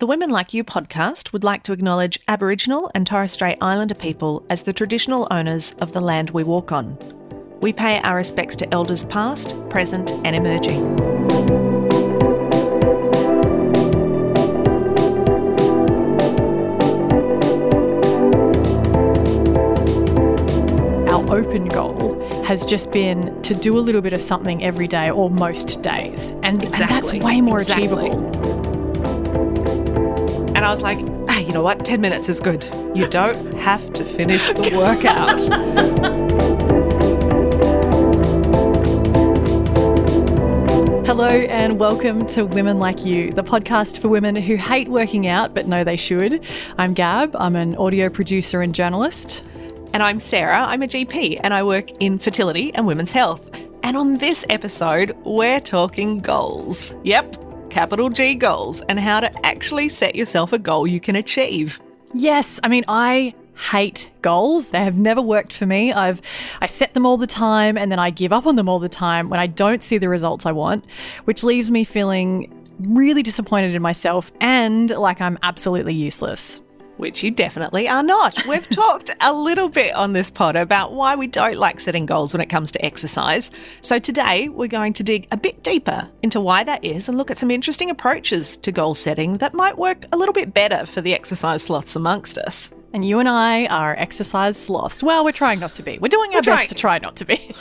The Women Like You podcast would like to acknowledge Aboriginal and Torres Strait Islander people as the traditional owners of the land we walk on. We pay our respects to elders past, present, and emerging. Our open goal has just been to do a little bit of something every day or most days. And, and that's way more Exactly. achievable. And I was like, hey, you know what? 10 minutes is good. You don't have to finish the workout. Hello and welcome to Women Like You, the podcast for women who hate working out but know they should. I'm Gab, I'm an audio producer and journalist. And I'm Sarah. I'm a GP and I work in fertility and women's health. And on this episode, we're talking goals. Yep, capital G goals and how to actually set yourself a goal you can achieve. Yes, I mean I hate goals. They have never worked for me. I've I set them all the time and then I give up on them all the time when I don't see the results I want, which leaves me feeling really disappointed in myself and like I'm absolutely useless. Which you definitely are not. We've talked a little bit on this pod about why we don't like setting goals when it comes to exercise. So today we're going to dig a bit deeper into why that is and look at some interesting approaches to goal setting that might work a little bit better for the exercise sloths amongst us. And you and I are exercise sloths. Well, we're trying not to be. We're doing our We're trying. best to try not to be.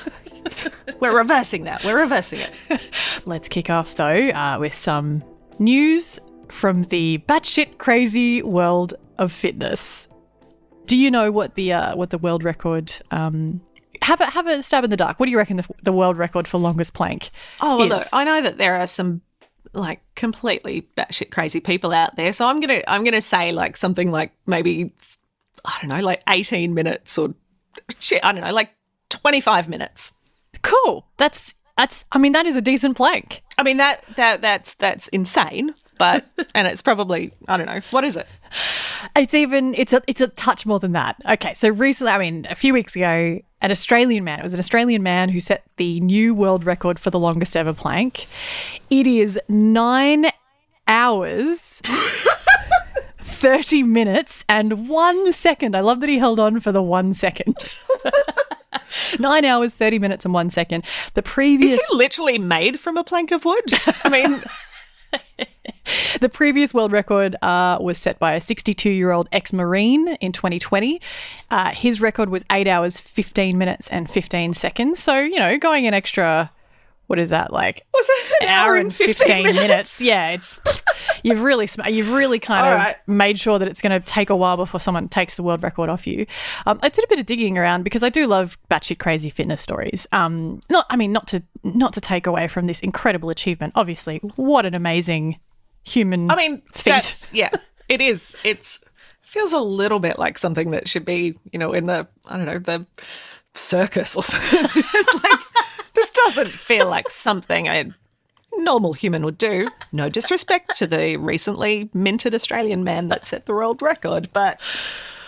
We're reversing that. We're reversing it. Let's kick off though uh, with some news from the batshit crazy world of fitness. Do you know what the uh, what the world record? Um, have a have a stab in the dark. What do you reckon the, the world record for longest plank? Oh, well, is? look, I know that there are some like completely batshit crazy people out there, so I'm gonna I'm gonna say like something like maybe I don't know, like 18 minutes or shit, I don't know, like 25 minutes. Cool. That's that's. I mean, that is a decent plank. I mean that that that's that's insane, but and it's probably I don't know what is it? It's even it's a it's a touch more than that. Okay, so recently, I mean, a few weeks ago, an Australian man. It was an Australian man who set the new world record for the longest ever plank. It is nine hours. 30 minutes and one second. I love that he held on for the one second. Nine hours, 30 minutes, and one second. The previous Is he literally made from a plank of wood? I mean, The previous world record uh, was set by a 62 year old ex Marine in 2020. Uh, his record was 8 hours, 15 minutes, and 15 seconds. So, you know, going an extra, what is that, like was it an hour and 15, minutes? Yeah, it's. You've really, sm- you've really kind All of right. made sure that it's going to take a while before someone takes the world record off you. Um, I did a bit of digging around because I do love batshit crazy fitness stories. Um, not, I mean, not to not to take away from this incredible achievement. Obviously, what an amazing human. I mean, feat. yeah, it is. It's feels a little bit like something that should be, you know, in the I don't know the circus or something. it's like doesn't feel like something a normal human would do. No disrespect to the recently minted Australian man that set the world record, but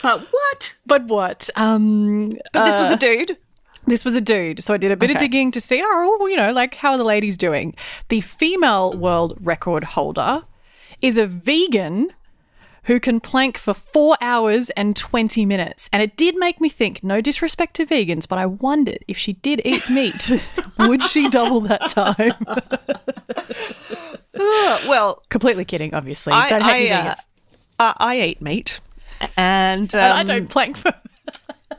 but what? But what? Um, But this was a dude. this was a dude. So I did a bit of digging to see, oh, well, you know, like how are the ladies doing? The female world record holder is a vegan who can plank for four hours and 20 minutes. And it did make me think, no disrespect to vegans, but I wondered if she did eat meat, would she double that time? Uh, well, Completely kidding, obviously. I, don't hate me, I, uh. I, I eat meat, and um, And I don't plank for.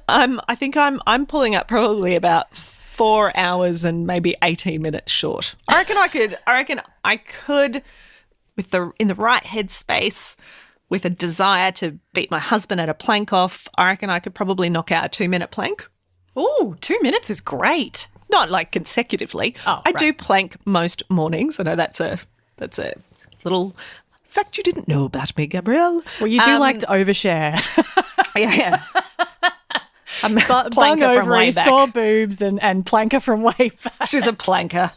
I'm I think I'm I'm pulling up probably about four hours and maybe eighteen minutes short. I reckon I could I reckon I could with the in the right headspace with a desire to beat my husband at a plank off, I reckon I could probably knock out a two minute plank. Ooh, two minutes is great. Not like consecutively. Oh, I do plank most mornings. I know that's a that's a little fact you didn't know about me, Gabrielle. Well, you do Um, like to overshare. Yeah, yeah. I'm a But planker bung from over way back. sore boobs and, and planker from way back. She's a planker.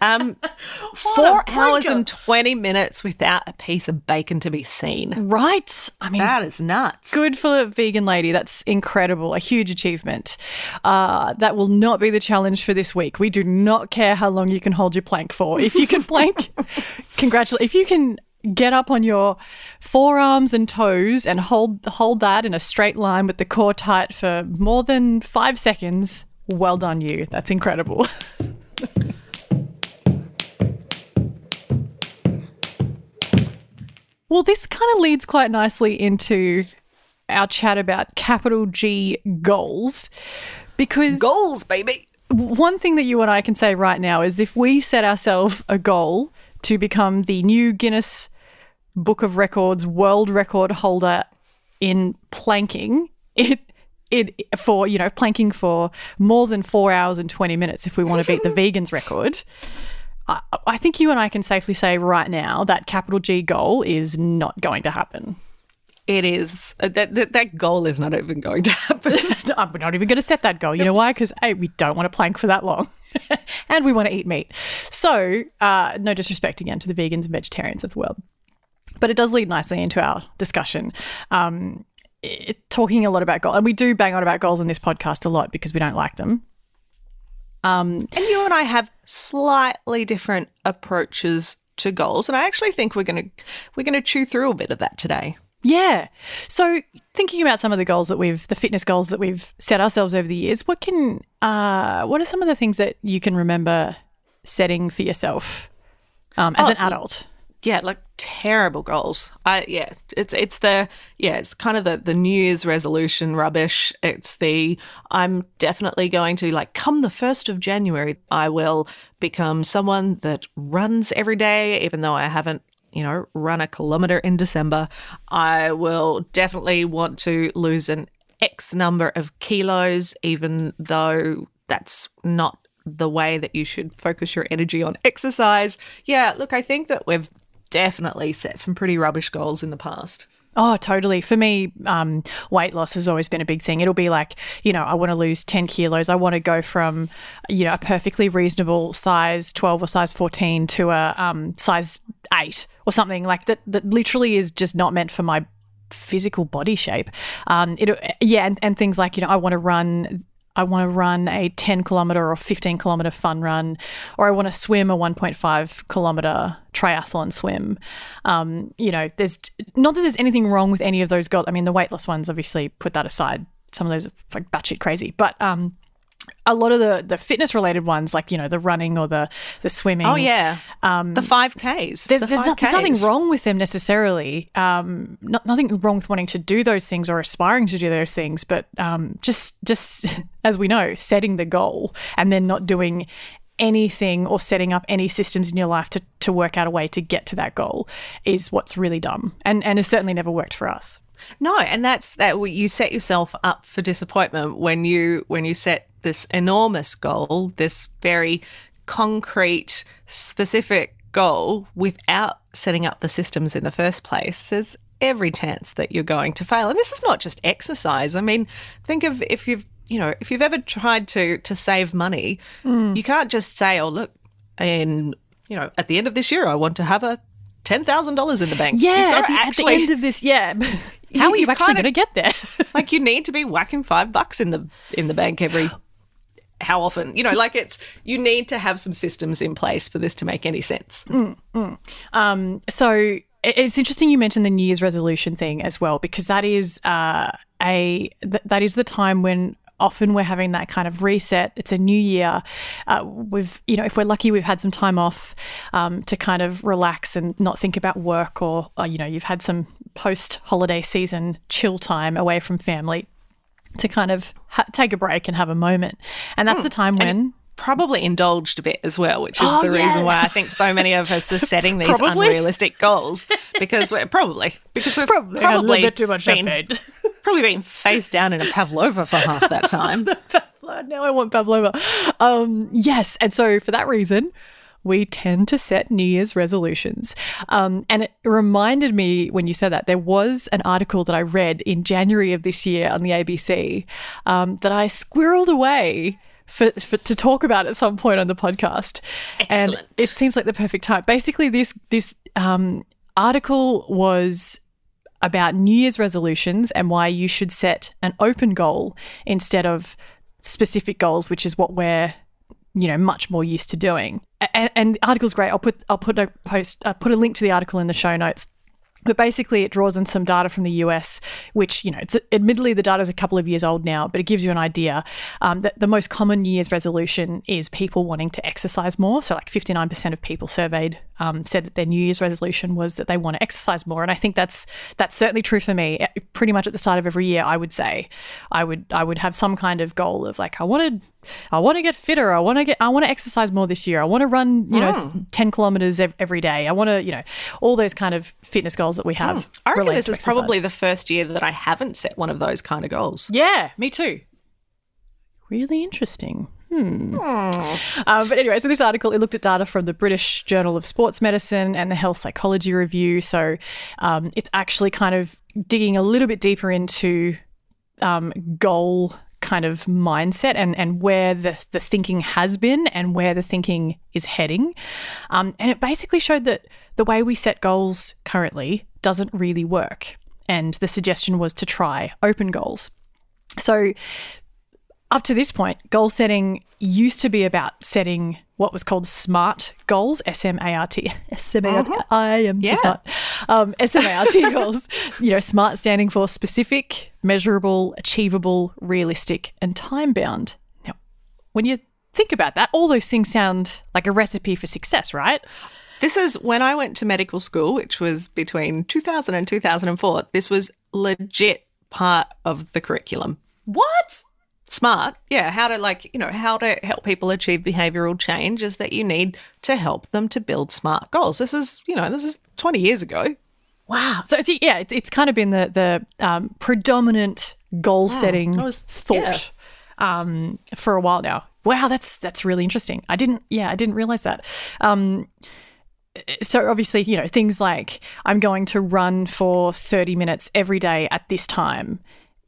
Um, four hours and 20 minutes without a piece of bacon to be seen. Right. I mean, That is nuts. good for a vegan lady. That's incredible. A huge achievement. Uh, that will not be the challenge for this week. We do not care how long you can hold your plank for. If you can plank, congratulations. If you can get up on your forearms and toes and hold hold that in a straight line with the core tight for more than five seconds. Well done, you. That's incredible. well, this kind of leads quite nicely into our chat about capital G goals because Goals, baby. one thing that you and I can say right now is if we set ourselves a goal to become the new Guinness Book of Records world record holder in planking, it it for you know planking for more than four hours and twenty minutes if we want to beat the vegans record. I, I think you and I can safely say right now that capital G goal is not going to happen. It is uh, that, that that goal is not even going to happen. I'm not even going to set that goal. You know why? Because A, we don't want to plank for that long. and we want to eat meat. So, uh, no disrespect again to the vegans and vegetarians of the world. But it does lead nicely into our discussion. Um, it, talking a lot about goals. And we do bang on about goals in this podcast a lot because we don't like them. Um, and you and I have slightly different approaches to goals, and I actually think we're gonna we're gonna chew through a bit of that today. Yeah. So thinking about some of the goals that we've, the fitness goals that we've set ourselves over the years, what can, uh, what are some of the things that you can remember setting for yourself um, as Oh, an adult? Yeah, like terrible goals. I yeah, it's it's the yeah, it's kind of the the New Year's resolution rubbish. It's the I'm definitely going to like come the first of January, I will become someone that runs every day, even though I haven't you know run a kilometer in December. I will definitely want to lose an X number of kilos, even though that's not the way that you should focus your energy on exercise. Yeah, look, I think that we've definitely set some pretty rubbish goals in the past. Oh, totally. For me, um, weight loss has always been a big thing. It'll be like, you know, I want to lose 10 kilos. I want to go from, you know, a perfectly reasonable size 12 or size 14 to a um, size 8 or something like that, that literally is just not meant for my physical body shape. Um, it, yeah, and, and things like, you know, I want to run I want to run a 10 kilometer or 15 kilometer fun run, or I want to swim a 1.5 kilometer triathlon swim. Um, you know, there's not that there's anything wrong with any of those goals. I mean, the weight loss ones, obviously, put that aside. Some of those are like batshit crazy, but um, a lot of the the fitness related ones, like you know, the running or the the swimming. Oh yeah, um, the five Ks. There's, there's, not, there's, nothing wrong with them necessarily. Um, not, nothing wrong with wanting to do those things or aspiring to do those things, but um, just just as we know, setting the goal and then not doing anything or setting up any systems in your life to, to work out a way to get to that goal is what's really dumb and and has certainly never worked for us. No, and that's that you set yourself up for disappointment when you when you set this enormous goal, this very concrete, specific goal without setting up the systems in the first place. There's every chance that you're going to fail. And this is not just exercise. I mean, think of if you've you know, if you've ever tried to to save money, mm. you can't just say, "Oh, look, in you know, at the end of this year, I want to have a ten thousand dollars in the bank." Yeah, at the, actually, at the end of this, yeah. How are you, you actually going to get there? like you need to be whacking five bucks in the in the bank every how often you know like it's you need to have some systems in place for this to make any sense mm, mm. Um, so it's interesting you mentioned the new year's resolution thing as well because that is uh, a th- that is the time when often we're having that kind of reset. It's a new year. Uh, we've, you know, if we're lucky, we've had some time off um, to kind of relax and not think about work, or, or you know, you've had some post holiday season chill time away from family to kind of ha- take a break and have a moment. And that's mm. the time when probably indulged a bit as well, which is oh, the yeah. reason why I think so many of us are setting these unrealistic goals because we're probably because we've probably, probably a little bit too much been, probably been face down in a pavlova for half that time. now I want pavlova. Um, yes, and so for that reason. We tend to set New Year's resolutions. Um, and it reminded me when you said that there was an article that I read in January of this year on the ABC um, that I squirreled away for, for, to talk about at some point on the podcast. Excellent. And it seems like the perfect time. Basically, this this um, article was about New Year's resolutions and why you should set an open goal instead of specific goals, which is what we're you know much more used to doing. and, and the article's great. I'll put I'll put a post uh, put a link to the article in the show notes. But basically, it draws in some data from the US, which, you know, it's admittedly the data is a couple of years old now, but it gives you an idea um, that the most common New Year's resolution is people wanting to exercise more. So, like 59% of people surveyed um, said that their New Year's resolution was that they want to exercise more, and I think that's that's certainly true for me. Pretty much at the start of every year, I would say I would I would have some kind of goal of like I wanted I want to get fitter. I want to get. I want to exercise more this year. I want to run, you know, Mm. ten kilometers ev- every day. I want to, you know, all those kind of fitness goals that we have. Mm. I reckon this is probably the first year that I haven't set one of those kind of goals. yeah, me too. Really interesting. Hmm. Hmm. Um, but anyway, so this article it looked at data from the British Journal of Sports Medicine and the Health Psychology Review. So um, it's actually kind of digging a little bit deeper into um, goal kind of mindset and, and where the, the thinking has been and where the thinking is heading. Um, and it basically showed that the way we set goals currently doesn't really work. And the suggestion was to try open goals. So, up to this point, goal setting used to be about setting what was called SMART goals, S M A R T. S M A R T. I am so Yeah. smart. Um, S M A R T goals. You know, SMART standing for specific, measurable, achievable, realistic, and time bound. Now, when you think about that, all those things sound like a recipe for success, right? This is when I went to medical school, which was between 2000 and 2004. This was legit part of the curriculum. What? Smart, yeah. How to like, you know, how to help people achieve behavioral change is that you need to help them to build smart goals. This is, you know, this is 20 years ago. Wow. So it's, yeah, it's, it's kind of been the the um, predominant goal setting was- thought um, for a while now. Wow, that's that's really interesting. I didn't, yeah, I didn't realize that. Um, so obviously, you know, things like I'm going to run for 30 minutes every day at this time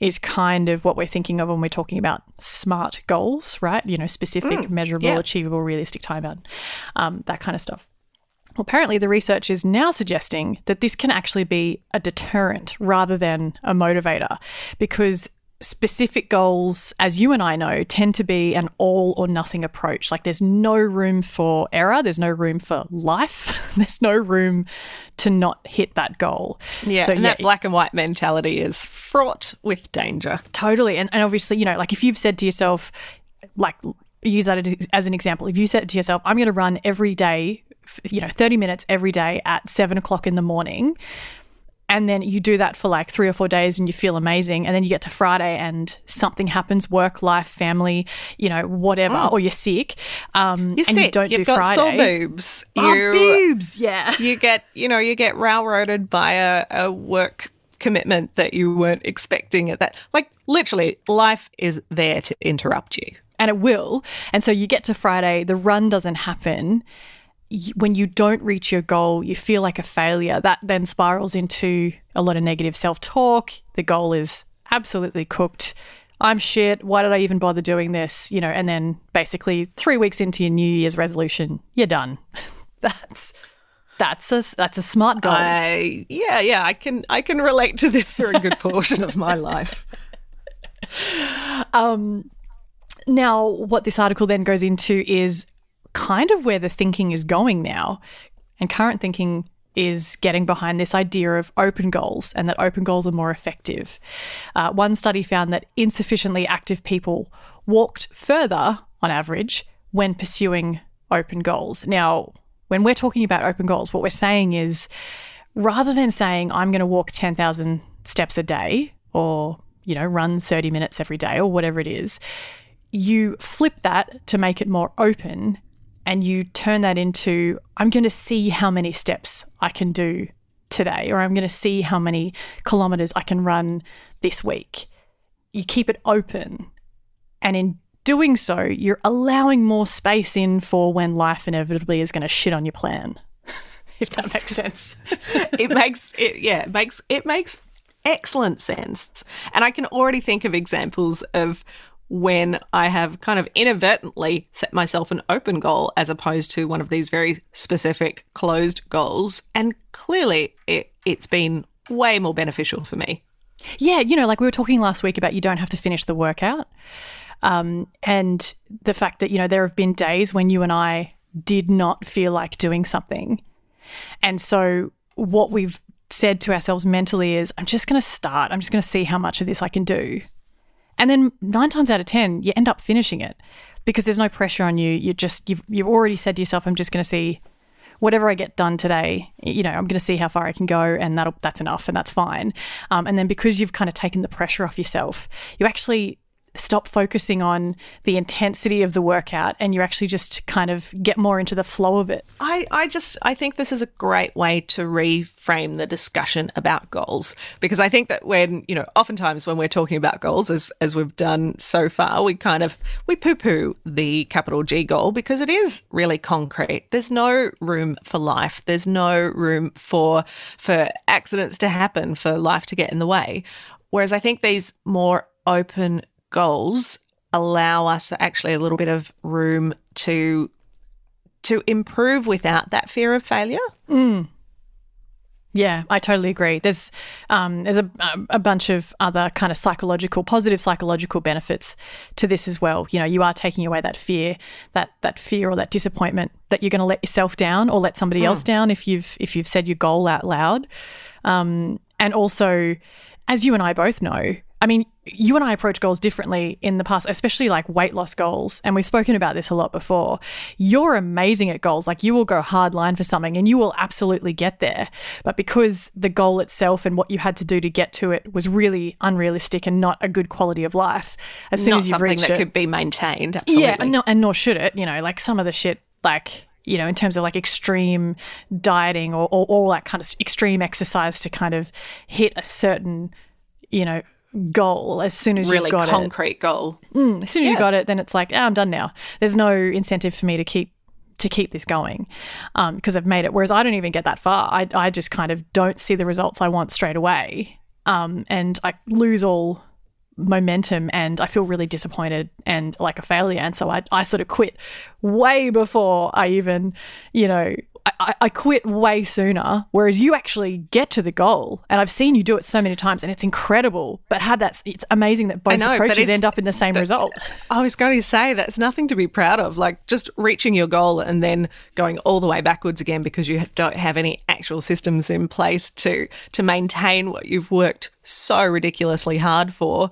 is kind of what we're thinking of when we're talking about smart goals, right? You know, specific, measurable, yeah. achievable, realistic time out, um, that kind of stuff. Well, apparently, the research is now suggesting that this can actually be a deterrent rather than a motivator because specific goals, as you and I know, tend to be an all or nothing approach. Like there's no room for error, there's no room for life, there's no room to not hit that goal. Yeah. So, and that black and white mentality is fraught with danger. Totally. And, and obviously, you know, like if you've said to yourself, like, use that as an example. If you said to yourself, I'm going to run every day, you know, 30 minutes every day at seven o'clock in the morning, and then you do that for like three or four days and you feel amazing, and then you get to Friday and something happens work, life, family, you know, whatever, or you're sick, um, Mm. You're and sick. you don't You've do got Friday. sore boobs. Oh, you, boobs, yeah. you get, you know, you get railroaded by a, a work commitment that you weren't expecting at that. Like literally, life is there to interrupt you. and it will. And so you get to Friday, the run doesn't happen. When you don't reach your goal, you feel like a failure. That then spirals into a lot of negative self talk. The goal is absolutely cooked. I'm shit. Why did I even bother doing this? You know, and then basically three weeks into your New Year's resolution, you're done. that's that's a that's a smart goal. I yeah, yeah, I can I can relate to this for a good portion of my life. Um, Now, what this article then goes into is kind of where the thinking is going now. And current thinking is getting behind this idea of open goals and that open goals are more effective. Uh, one study found that insufficiently active people walked further on average when pursuing open goals. Now, when we're talking about open goals, what we're saying is rather than saying, I'm going to walk 10,000 steps a day or, you know, run 30 minutes every day or whatever it is, you flip that to make it more open and you turn that into I'm going to see how many steps I can do today or I'm going to see how many kilometers I can run this week. You keep it open and in doing so you're allowing more space in for when life inevitably is going to shit on your plan. if that makes sense. it makes it yeah, it makes it makes excellent sense. And I can already think of examples of when I have kind of inadvertently set myself an open goal as opposed to one of these very specific closed goals. And clearly it, it's been way more beneficial for me. Yeah, you know, like we were talking last week about you don't have to finish the workout. Um, and the fact that, you know, there have been days when you and I did not feel like doing something. And so, what we've said to ourselves mentally is, I'm just going to start. I'm just going to see how much of this I can do. And then nine times out of 10, you end up finishing it because there's no pressure on you. You just, you've, you've already said to yourself, I'm just going to see whatever I get done today, you know, I'm going to see how far I can go, and that'll that's enough, and that's fine. Um, and then because you've kind of taken the pressure off yourself, you actually stop focusing on the intensity of the workout and you actually just kind of get more into the flow of it. I, I just I think this is a great way to reframe the discussion about goals because I think that when you know oftentimes when we're talking about goals as as we've done so far we kind of we poo poo the capital G goal because it is really concrete. There's no room for life. There's no room for for accidents to happen for life to get in the way. Whereas I think these more open goals allow us actually a little bit of room to to improve without that fear of failure. Mm. Yeah, I totally agree. There's um, there's a, a bunch of other kind of psychological, positive psychological benefits to this as well. You know, you are taking away that fear, that that fear or that disappointment that you're going to let yourself down or let somebody mm. else down if you've if you've said your goal out loud. Um, and also, as you and I both know, I mean, you and I approach goals differently in the past, especially like weight loss goals. And we've spoken about this a lot before. You're amazing at goals. Like you will go hard line for something and you will absolutely get there. But because the goal itself and what you had to do to get to it was really unrealistic and not a good quality of life, as soon not as you've something reached that it, could be maintained. Absolutely. yeah, and, no, and nor should it. You know, like some of the shit, like you know, in terms of like extreme dieting or, or all that kind of extreme exercise to kind of hit a certain, you know, goal as soon as really you've got it. Really concrete it. goal. Mm, as soon as Yeah. you got it, then it's like, oh, I'm done now. There's no incentive for me to keep to keep this going because I've made it. Whereas I don't even get that far. I I just kind of don't see the results I want straight away, um, and I lose all momentum and I feel really disappointed and like a failure. And so I, I sort of quit way before I even, you know, I, I quit way sooner. Whereas you actually get to the goal. And I've seen you do it so many times and it's incredible. But had that, it's amazing that both know, approaches end up in the same result. I was going to say that's nothing to be proud of. Like just reaching your goal and then going all the way backwards again because you don't have any actual systems in place to to maintain what you've worked so ridiculously hard for.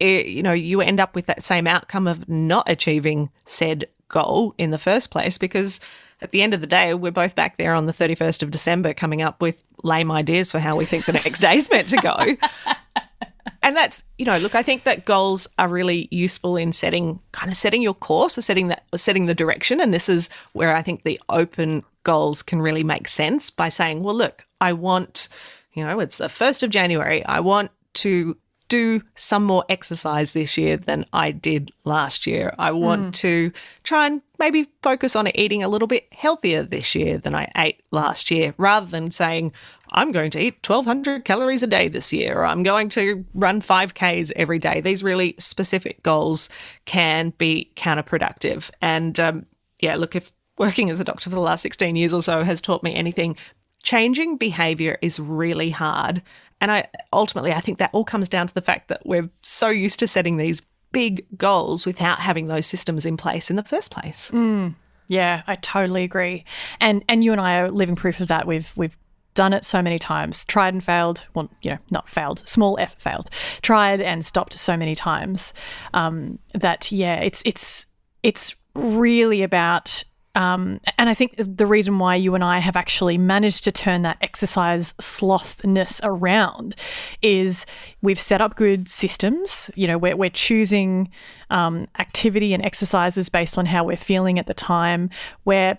It, you know, you end up with that same outcome of not achieving said goal in the first place because at the end of the day, we're both back there on the 31st of December coming up with lame ideas for how we think the next day's meant to go. And that's, you know, look, I think that goals are really useful in setting kind of setting your course or setting that or setting the direction. And this is where I think the open goals can really make sense by saying, well, look, I want, you know, it's the first of January. I want to do some more exercise this year than I did last year. I want to try and maybe focus on eating a little bit healthier this year than I ate last year, rather than saying, I'm going to eat 1200 calories a day this year, or I'm going to run 5Ks every day. These really specific goals can be counterproductive. And um, yeah, look, if working as a doctor for the last 16 years or so has taught me anything, changing behavior is really hard. And I ultimately I think that all comes down to the fact that we're so used to setting these big goals without having those systems in place in the first place. Yeah, I totally agree. And and you and I are living proof of that. We've we've done it so many times, tried and failed. Well, you know, not failed, small f failed. Tried and stopped so many times um, that yeah, it's it's it's really about. Um, and I think the reason why you and I have actually managed to turn that exercise slothness around is we've set up good systems. You know, we're, we're choosing um, activity and exercises based on how we're feeling at the time. We're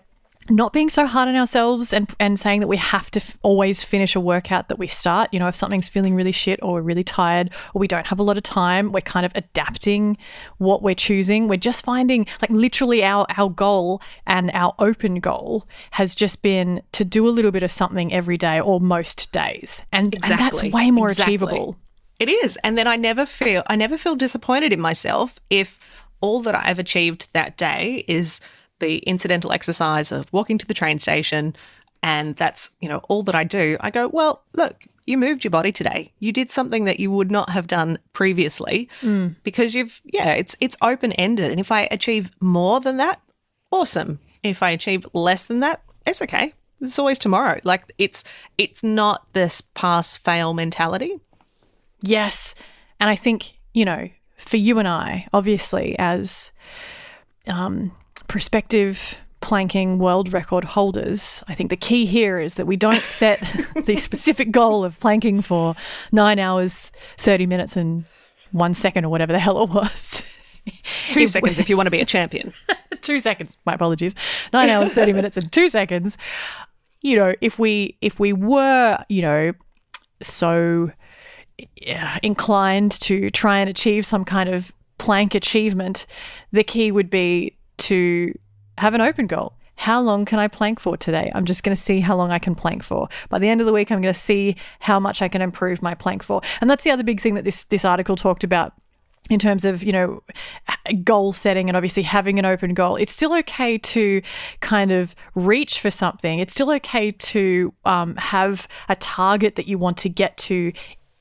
not being so hard on ourselves and, and saying that we have to f- always finish a workout that we start. You know, if something's feeling really shit or we're really tired or we don't have a lot of time, we're kind of adapting what we're choosing. We're just finding like literally our, our goal and our open goal has just been to do a little bit of something every day or most days. And, and that's way more Exactly. achievable. It is. And then I never feel I never feel disappointed in myself if all that I've achieved that day is the incidental exercise of walking to the train station and that's, you know, all that I do. I go, well, look, you moved your body today. You did something that you would not have done previously because you've yeah, it's it's open-ended and if I achieve more than that, awesome. If I achieve less than that, it's okay. It's always tomorrow. Like it's it's not this pass fail mentality. Yes. And I think, you know, for you and I, obviously, as um, prospective planking world record holders, I think the key here is that we don't set the specific goal of planking for nine hours, 30 minutes, and one second, or whatever the hell it was. Two if seconds if you want to be a champion. two seconds. My apologies. Nine hours, 30 minutes, and two seconds. You know, if we if we were, you know, so inclined to try and achieve some kind of plank achievement, the key would be to have an open goal. How long can I plank for today? I'm just going to see how long I can plank for. By the end of the week, I'm going to see how much I can improve my plank for. And that's the other big thing that this this article talked about in terms of you know goal setting and obviously having an open goal it's still okay to kind of reach for something it's still okay to um, have a target that you want to get to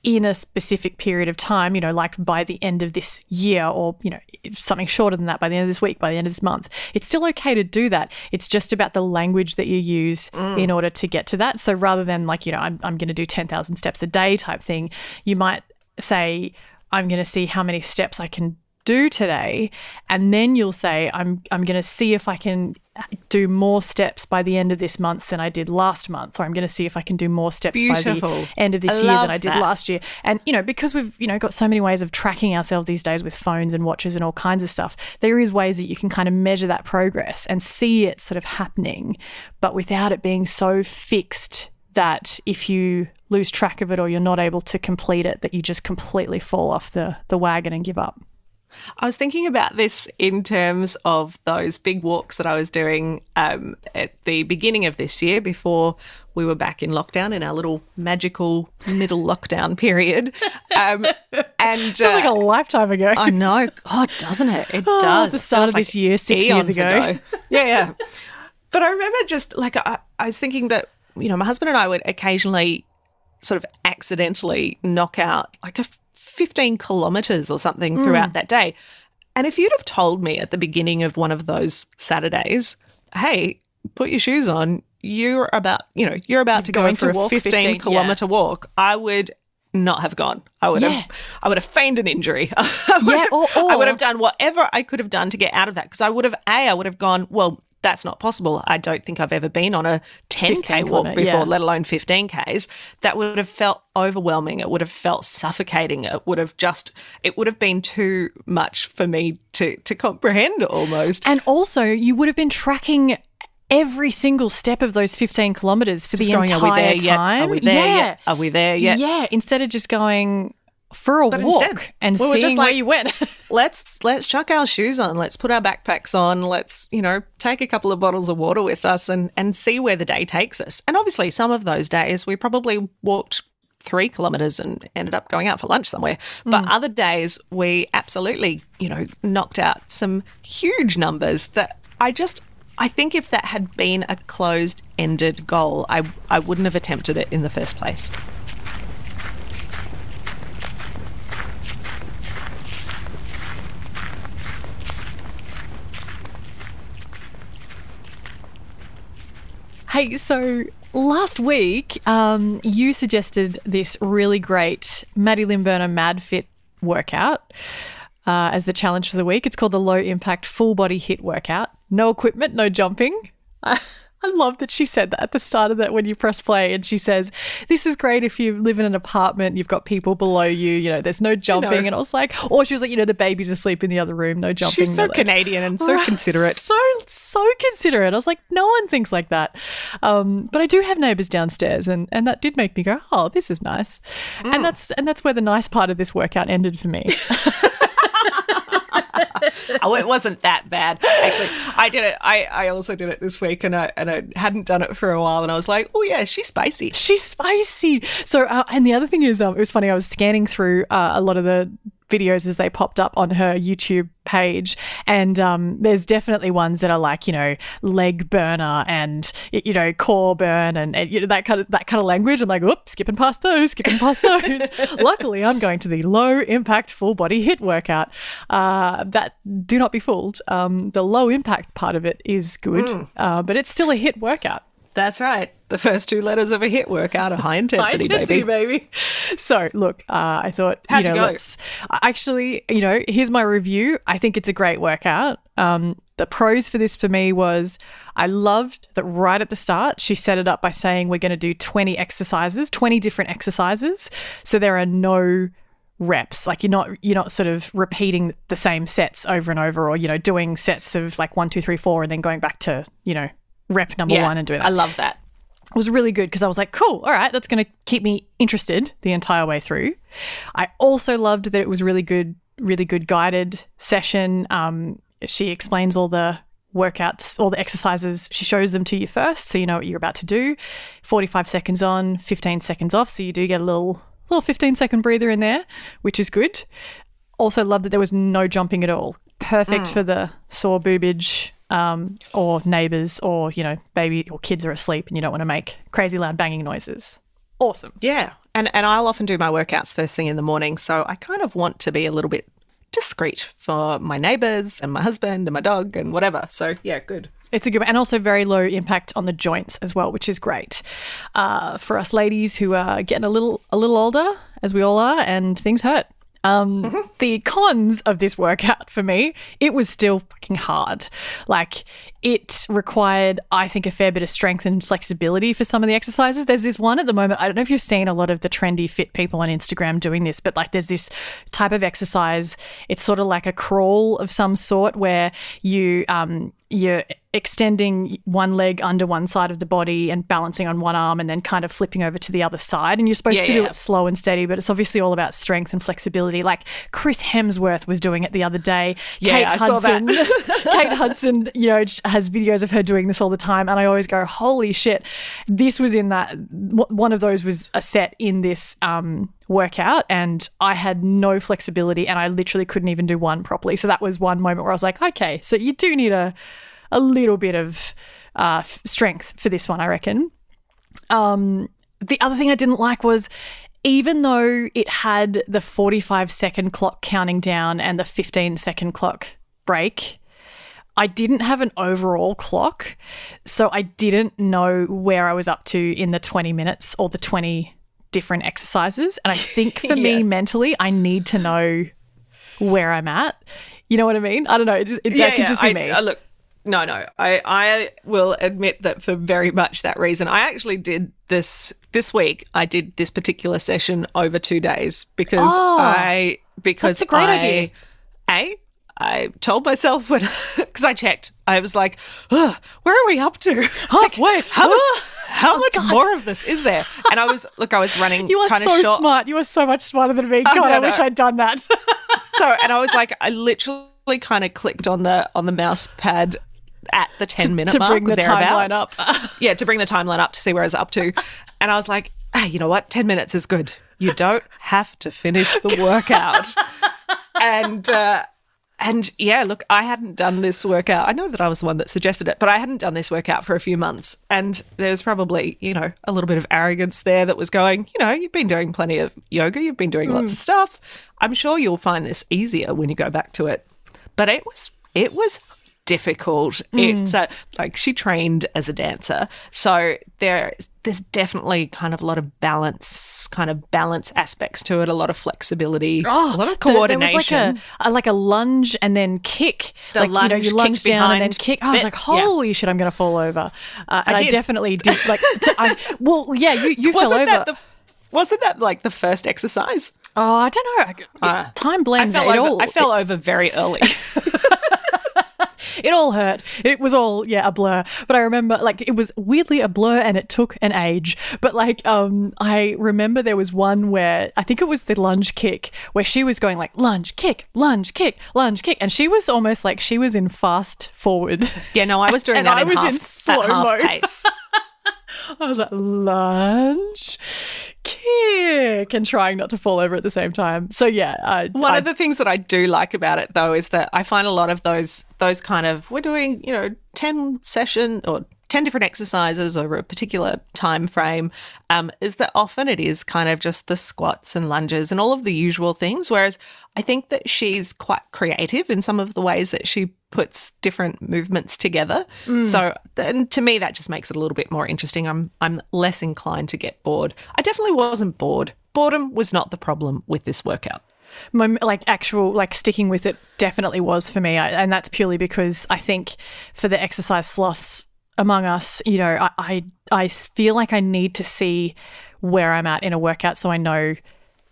in a specific period of time, you know, like by the end of this year or, you know, something shorter than that by the end of this week, by the end of this month, it's still okay to do that. It's just about the language that you use mm. in order to get to that. So rather than like, you know, I'm, I'm going to do 10,000 steps a day type thing, you might say, I'm going to see how many steps I can do today and then you'll say I'm I'm going to see if I can do more steps by the end of this month than I did last month or I'm going to see if I can do more steps Beautiful. by the end of this I year than I did that. last year. And you know, because we've, you know, got so many ways of tracking ourselves these days with phones and watches and all kinds of stuff, there is ways that you can kind of measure that progress and see it sort of happening, but without it being so fixed that if you lose track of it or you're not able to complete it that you just completely fall off the the wagon and give up. I was thinking about this in terms of those big walks that I was doing um, at the beginning of this year before we were back in lockdown in our little magical middle lockdown period. Um, and feels uh, like a lifetime ago. I know. God, doesn't it? It oh, does. The start of like this year, six years ago. ago. yeah, yeah. But I remember just like I, I was thinking that you know my husband and I would occasionally sort of accidentally knock out like a 15 kilometers or something throughout mm. that day. And if you'd have told me at the beginning of one of those Saturdays, hey, put your shoes on, you're about, you know, you're about you're to go for a 15, 15 kilometer yeah. walk, I would not have gone. I would yeah. have I would have feigned an injury. I yeah, or, or, I would have done whatever I could have done to get out of that because I would have a I would have gone, well, that's not possible. I don't think I've ever been on a 10K walk before, yeah. let alone 15Ks. That would have felt overwhelming. It would have felt suffocating. It would have just, it would have been too much for me to, to comprehend almost. And also, you would have been tracking every single step of those 15 kilometers for just the going, entire time. Are we there yeah. yet? Are we there yet? Yeah. Instead of just going, for a but walk instead, and we seeing just like, where you went. let's let's chuck our shoes on. Let's put our backpacks on. Let's you know take a couple of bottles of water with us and and see where the day takes us. And obviously, some of those days we probably walked three kilometers and ended up going out for lunch somewhere. But mm. other days we absolutely you know knocked out some huge numbers that I just. I think if that had been a closed ended goal, I, I wouldn't have attempted it in the first place. Hey, so last week um, you suggested this really great Maddie Lymburner Mad Fit workout uh, as the challenge for the week. It's called the Low Impact Full Body HIIT Workout. No equipment, no jumping. I love that she said that at the start of that when you press play and she says, This is great if you live in an apartment, you've got people below you, you know, there's no jumping. And I was like, or she was like, you know, the baby's asleep in the other room, no jumping. She's so Canadian and so considerate. So, so considerate. I was like, no one thinks like that. Um, but I do have neighbours downstairs and, and that did make me go, Oh, this is nice. Mm. And that's and that's where the nice part of this workout ended for me. oh, it wasn't that bad. Actually, I did it. I, I also did it this week, and I and I hadn't done it for a while, and I was like, oh yeah, she's spicy. She's spicy. So, uh, and the other thing is, um, it was funny. I was scanning through uh, a lot of the videos as they popped up on her YouTube page. And um, there's definitely ones that are like, you know, leg burner and, you know, core burn and, and, you know, that kind of, that kind of language. I'm like, oops, skipping past those, skipping past those. Luckily, I'm going to the low impact full body HIIT workout. Uh, that do not be fooled. Um, the low impact part of it is good, Mm. uh, but it's still a HIIT workout. That's right. The first two letters of a HIIT workout are high intensity, High intensity, baby. baby. So, look, uh, I thought, How'd you you know, go? let's actually, you know, here's my review. I think it's a great workout. Um, the pros for this for me was I loved that right at the start, she set it up by saying we're going to do 20 exercises, 20 different exercises. So there are no reps like you're not you're not sort of repeating the same sets over and over or you know doing sets of like one two three four and then going back to you know rep number Yeah, one and doing that I love that. It was really good because I was like, cool, all right, that's going to keep me interested the entire way through. I also loved that it was really good, really good guided session. Um, she explains all the workouts, all the exercises. She shows them to you first, so you know what you're about to do. 45 seconds on, 15 seconds off, so you do get a little little 15 second breather in there, which is good. Also love that there was no jumping at all. Perfect for the sore boobage um, or neighbors or, you know, baby or kids are asleep and you don't want to make crazy loud banging noises. Awesome. Yeah. And and I'll often do my workouts first thing in the morning, so I kind of want to be a little bit discreet for my neighbors and my husband and my dog and whatever. So yeah, good. It's a good and also very low impact on the joints as well, which is great uh, for us ladies who are getting a little a little older, as we all are, and things hurt. Um, The cons of this workout for me, it was still fucking hard. Like it required, I think, a fair bit of strength and flexibility for some of the exercises. There's this one at the moment. I don't know if you've seen a lot of the trendy fit people on Instagram doing this, but like there's this type of exercise. It's sort of like a crawl of some sort where you um you're extending one leg under one side of the body and balancing on one arm and then kind of flipping over to the other side. And you're supposed Yeah, to do yeah. it slow and steady, but it's obviously all about strength and flexibility. Like Chris Hemsworth was doing it the other day. Yeah, Kate I saw that. Hudson, Kate Hudson, you know, has videos of her doing this all the time. And I always go, holy shit. This was in that, one of those was a set in this um, workout and I had no flexibility and I literally couldn't even do one properly. So that was one moment where I was like, okay, so you do need a, a little bit of uh, strength for this one, I reckon. Um, the other thing I didn't like was even though it had the 45 second clock counting down and the 15 second clock break, I didn't have an overall clock. So I didn't know where I was up to in the 20 minutes or the 20 different exercises. And I think for me mentally, I need to know where I'm at. You know what I mean? I don't know. It, just, it, that could just be I, me. I- uh, look, no, no. I, I will admit that for very much that reason, I actually did this this week. I did this particular session over two days because Oh, I because that's a great I, idea. A, I told myself when because I checked, I was like, "Ugh, where are we up to? Halfway. how much, Ah. how much more of this is there? And I was look, I was running you are so short. smart. You are so much smarter than me. God, no, I no. wish I'd done that. so and I was like, I literally kind of clicked on the on the mouse pad at the 10 minute to mark bring the timeline up. yeah to bring the timeline up to see where I was up to and I was like hey you know what 10 minutes is good you don't have to finish the workout and uh and yeah, look, I hadn't done this workout. I know that I was the one that suggested it, but I hadn't done this workout for a few months. And there's probably, you know, a little bit of arrogance there that was going, you know, you've been doing plenty of yoga, you've been doing lots of mm. stuff. I'm sure you'll find this easier when you go back to it. But it was, it was difficult. It's uh, like she trained as a dancer. So there, there's definitely kind of a lot of balance, kind of balance aspects to it, a lot of flexibility, a lot of coordination. There was like a, a like a lunge and then kick. The like you know, lunge, you lunge down and then kick. I was like, yeah. holy shit, I'm going to fall over. Uh, and I, did. definitely did. Like, to, I, well, yeah, you you fell wasn't over. that the wasn't that like the first exercise? oh, I don't know. Uh, time I blends. fell, it over, all I fell over very early. it all hurt. It was all yeah a blur. But I remember like it was weirdly a blur, and it took an age. But like um, I remember there was one where I think it was the lunge kick where she was going like lunge kick, lunge kick, lunge kick, and she was almost like she was in fast forward. yeah, no, I was doing And that I in was half, in slow-mo. I was like lunge kick, and trying not to fall over at the same time. So yeah, uh, One I- of the things that I do like about it though is that I find a lot of those those kind of we're doing, you know, 10 session or 10 different exercises over a particular time frame um, is that often it is kind of just the squats and lunges and all of the usual things. Whereas I think that she's quite creative in some of the ways that she puts different movements together. Mm. So and to me that just makes it a little bit more interesting. I'm I'm less inclined to get bored. I definitely wasn't bored. Boredom was not the problem with this workout. my like actual like sticking with it definitely was for me I, and that's purely because i think for the exercise sloths among us you know I, I i feel like i need to see where i'm at in a workout so i know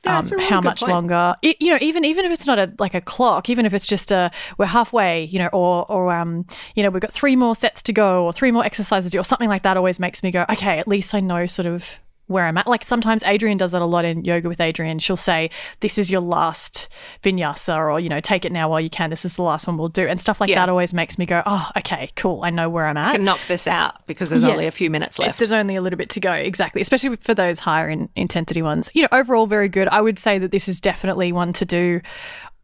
um, really how much point. longer it, you know even even if it's not a like a clock even if it's just a we're halfway you know or or um you know we've got three more sets to go or three more exercises to do or something like that always makes me go okay at least i know sort of where I'm at. Like sometimes Adriene does that a lot in yoga with Adriene. She'll say, This is your last vinyasa, or, you know, take it now while you can. This is the last one we'll do. And stuff like Yeah. that always makes me go, Oh, okay, cool. I know where I'm at. can knock this out because there's Yeah. only a few minutes If left. there's only a little bit to go, exactly. Especially for those higher in intensity ones. You know, overall very good. I would say that this is definitely one to do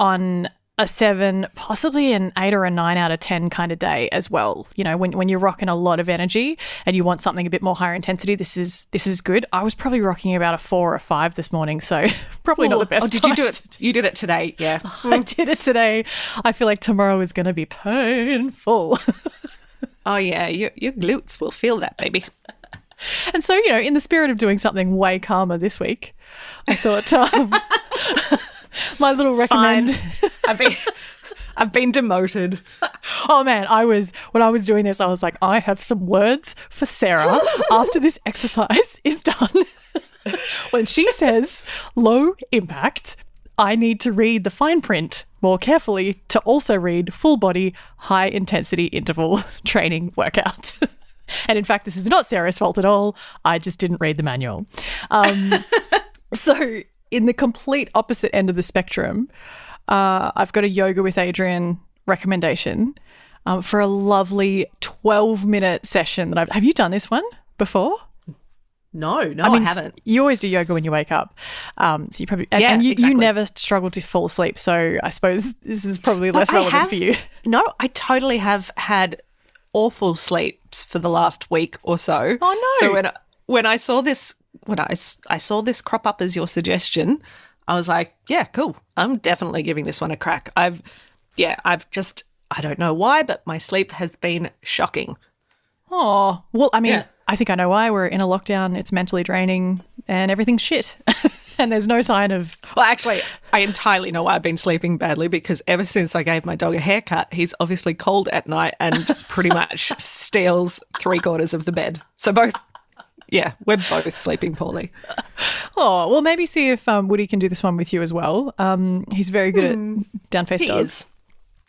on a seven, possibly an eight or a nine out of ten kind of day as well. You know, when, when you're rocking a lot of energy and you want something a bit more higher intensity, this is this is good. I was probably rocking about a four or a five this morning, so probably not the best. Oh, did you do it? You did it today, yeah. I did it today. I feel like tomorrow is going to be painful. Oh yeah, your your glutes will feel that, baby. And so, you know, in the spirit of doing something way calmer this week, I thought um, my little recommend. Fine. I've been I've been demoted. Oh man, I was when I was doing this, I was like, I have some words for Sarah after this exercise is done. when she says low impact, I need to read the fine print more carefully to also read full body, high intensity interval training workout. and in fact, this is not Sarah's fault at all. I just didn't read the manual. Um, so, in the complete opposite end of the spectrum, uh, I've got a yoga with Adriene recommendation um, for a lovely 12 minute session that I've. Have you done this one before? No, no, I, mean, haven't. You always do yoga when you wake up. Um, so you probably. And, Yeah, and you, exactly. you never struggle to fall asleep. So I suppose this is probably less I relevant have- for you. No, I totally have had awful sleeps for the last week or so. Oh, no. So when when I saw this when I saw this crop up as your suggestion, I was like, yeah, cool. I'm definitely giving this one a crack. I've yeah, I've just I don't know why, but my sleep has been shocking. Oh, well, I mean, Yeah. I think I know why. We're in a lockdown. It's mentally draining and everything's shit. and there's no sign of Well, actually, I entirely know why I've been sleeping badly because ever since I gave my dog a haircut, he's obviously cold at night and pretty much steals three quarters of the bed. So both, yeah, we're both sleeping poorly. Oh, well, maybe see if um, Woody can do this one with you as well. Um, he's very good at down face He dogs. is.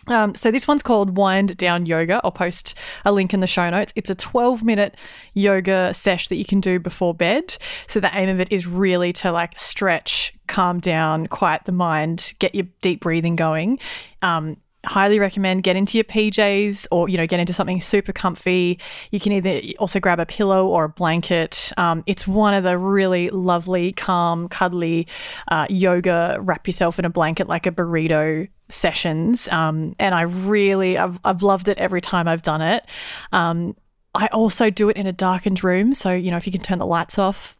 Um, so this one's called Wind Down Yoga. I'll post a link in the show notes. It's a 12 minute yoga sesh that you can do before bed. So the aim of it is really to like stretch, calm down, quiet the mind, get your deep breathing going. Um, highly recommend get into your PJs or you know get into something super comfy. You can either also grab a pillow or a blanket. Um, it's one of the really lovely, calm, cuddly uh, yoga. Wrap yourself in a blanket like a burrito sessions. Um, and I really I've I've loved it every time I've done it. Um, I also do it in a darkened room, so you know if you can turn the lights off,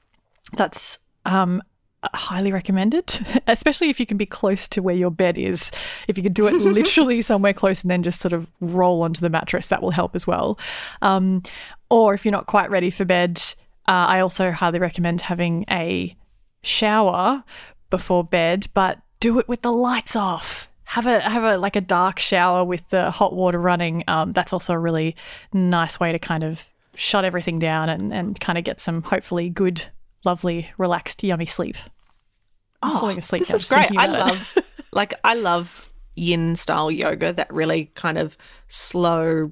that's um, highly recommended, especially if you can be close to where your bed is. If you could do it literally somewhere close and then just sort of roll onto the mattress, that will help as well. Um, or if you're not quite ready for bed, uh, I also highly recommend having a shower before bed, but do it with the lights off. Have a have a like a dark shower with the hot water running. Um, that's also a really nice way to kind of shut everything down and, and kind of get some hopefully good, lovely, relaxed, yummy sleep. I'm Oh, falling asleep This now is great. I love, like, I love yin style yoga. That really kind of slow,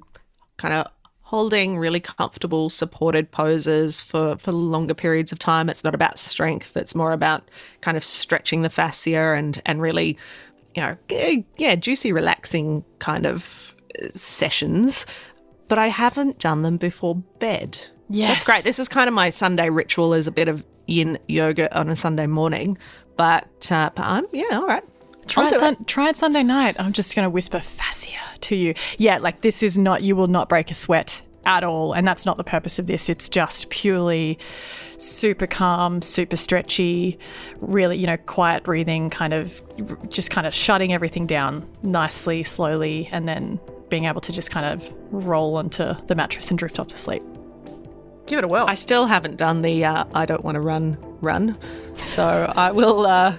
kind of holding really comfortable, supported poses for for longer periods of time. It's not about strength. It's more about kind of stretching the fascia and and really, you know, yeah, juicy, relaxing kind of uh, sessions. But I haven't done them before bed. Yes. That's great. This is kind of my Sunday ritual is a bit of yin yoga on a Sunday morning. But, uh, but I'm, yeah, all right. Try I'll it, try it Sunday night. I'm just going to whisper fascia to you. Yeah, like this is not, you will not break a sweat at all. And that's not the purpose of this. It's just purely super calm, super stretchy, really, you know, quiet breathing, kind of just kind of shutting everything down nicely, slowly, and then being able to just kind of roll onto the mattress and drift off to sleep. Give it a whirl. I still haven't done the uh, I don't want to run run. So I will, uh,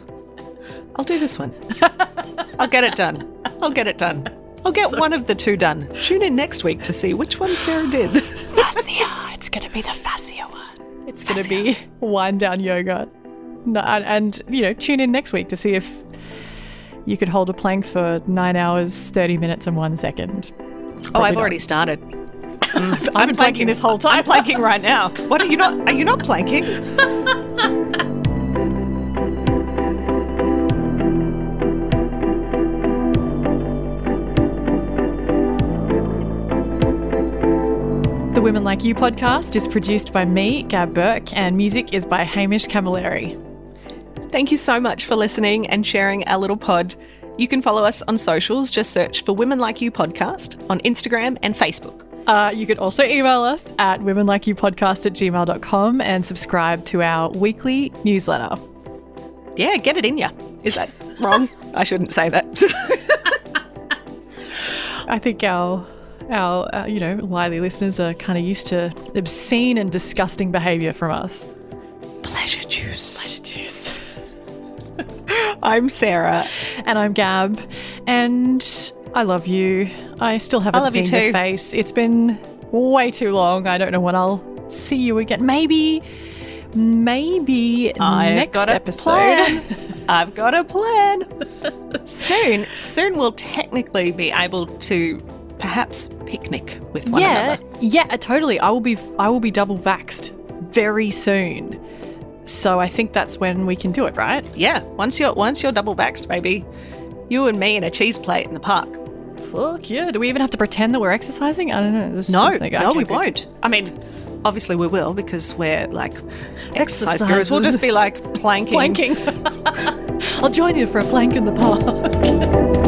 I'll do this one. I'll get it done. I'll get it done. I'll get one of the two done. Tune in next week to see which one Sarah did. fascia. It's going to be the fascia one. It's going to be wind down yoga. No, and, and, you know, tune in next week to see if you could hold a plank for nine hours, 30 minutes, and one second. oh, I've not. already started. I've been planking this whole time. I'm planking right now. What are you not? Are you not planking? The Women Like You podcast is produced by me, Gab Burke, and music is by Hamish Camilleri. Thank you so much for listening and sharing our little pod. You can follow us on socials. Just search for Women Like You podcast on Instagram and Facebook. Uh, you can also email us at womenlikeyoupodcast at gmail.com and subscribe to our weekly newsletter. Yeah, get it in ya. Is that wrong? I shouldn't say that. I think our our uh, you know wily listeners are kind of used to obscene and disgusting behaviour from us. Pleasure juice. Pleasure juice. I'm Sarah. And I'm Gab, and I love you. I still haven't love you seen your face. It's been way too long. I don't know when I'll see you again. Maybe, maybe I've next got a episode. plan. I've got a plan. soon, soon we'll technically be able to perhaps picnic with one yeah, another. yeah, uh, totally. I will be. I will be double vaxxed very soon. So I think that's when we can do it, right? Yeah, once you're once you're double vaxxed, baby, you and me in a cheese plate in the park. Fuck yeah! Do we even have to pretend that we're exercising? I don't know. No, no, we won't. I mean, obviously we will because we're like exercise gurus. We'll just be like planking. Planking. I'll join you for a plank in the park.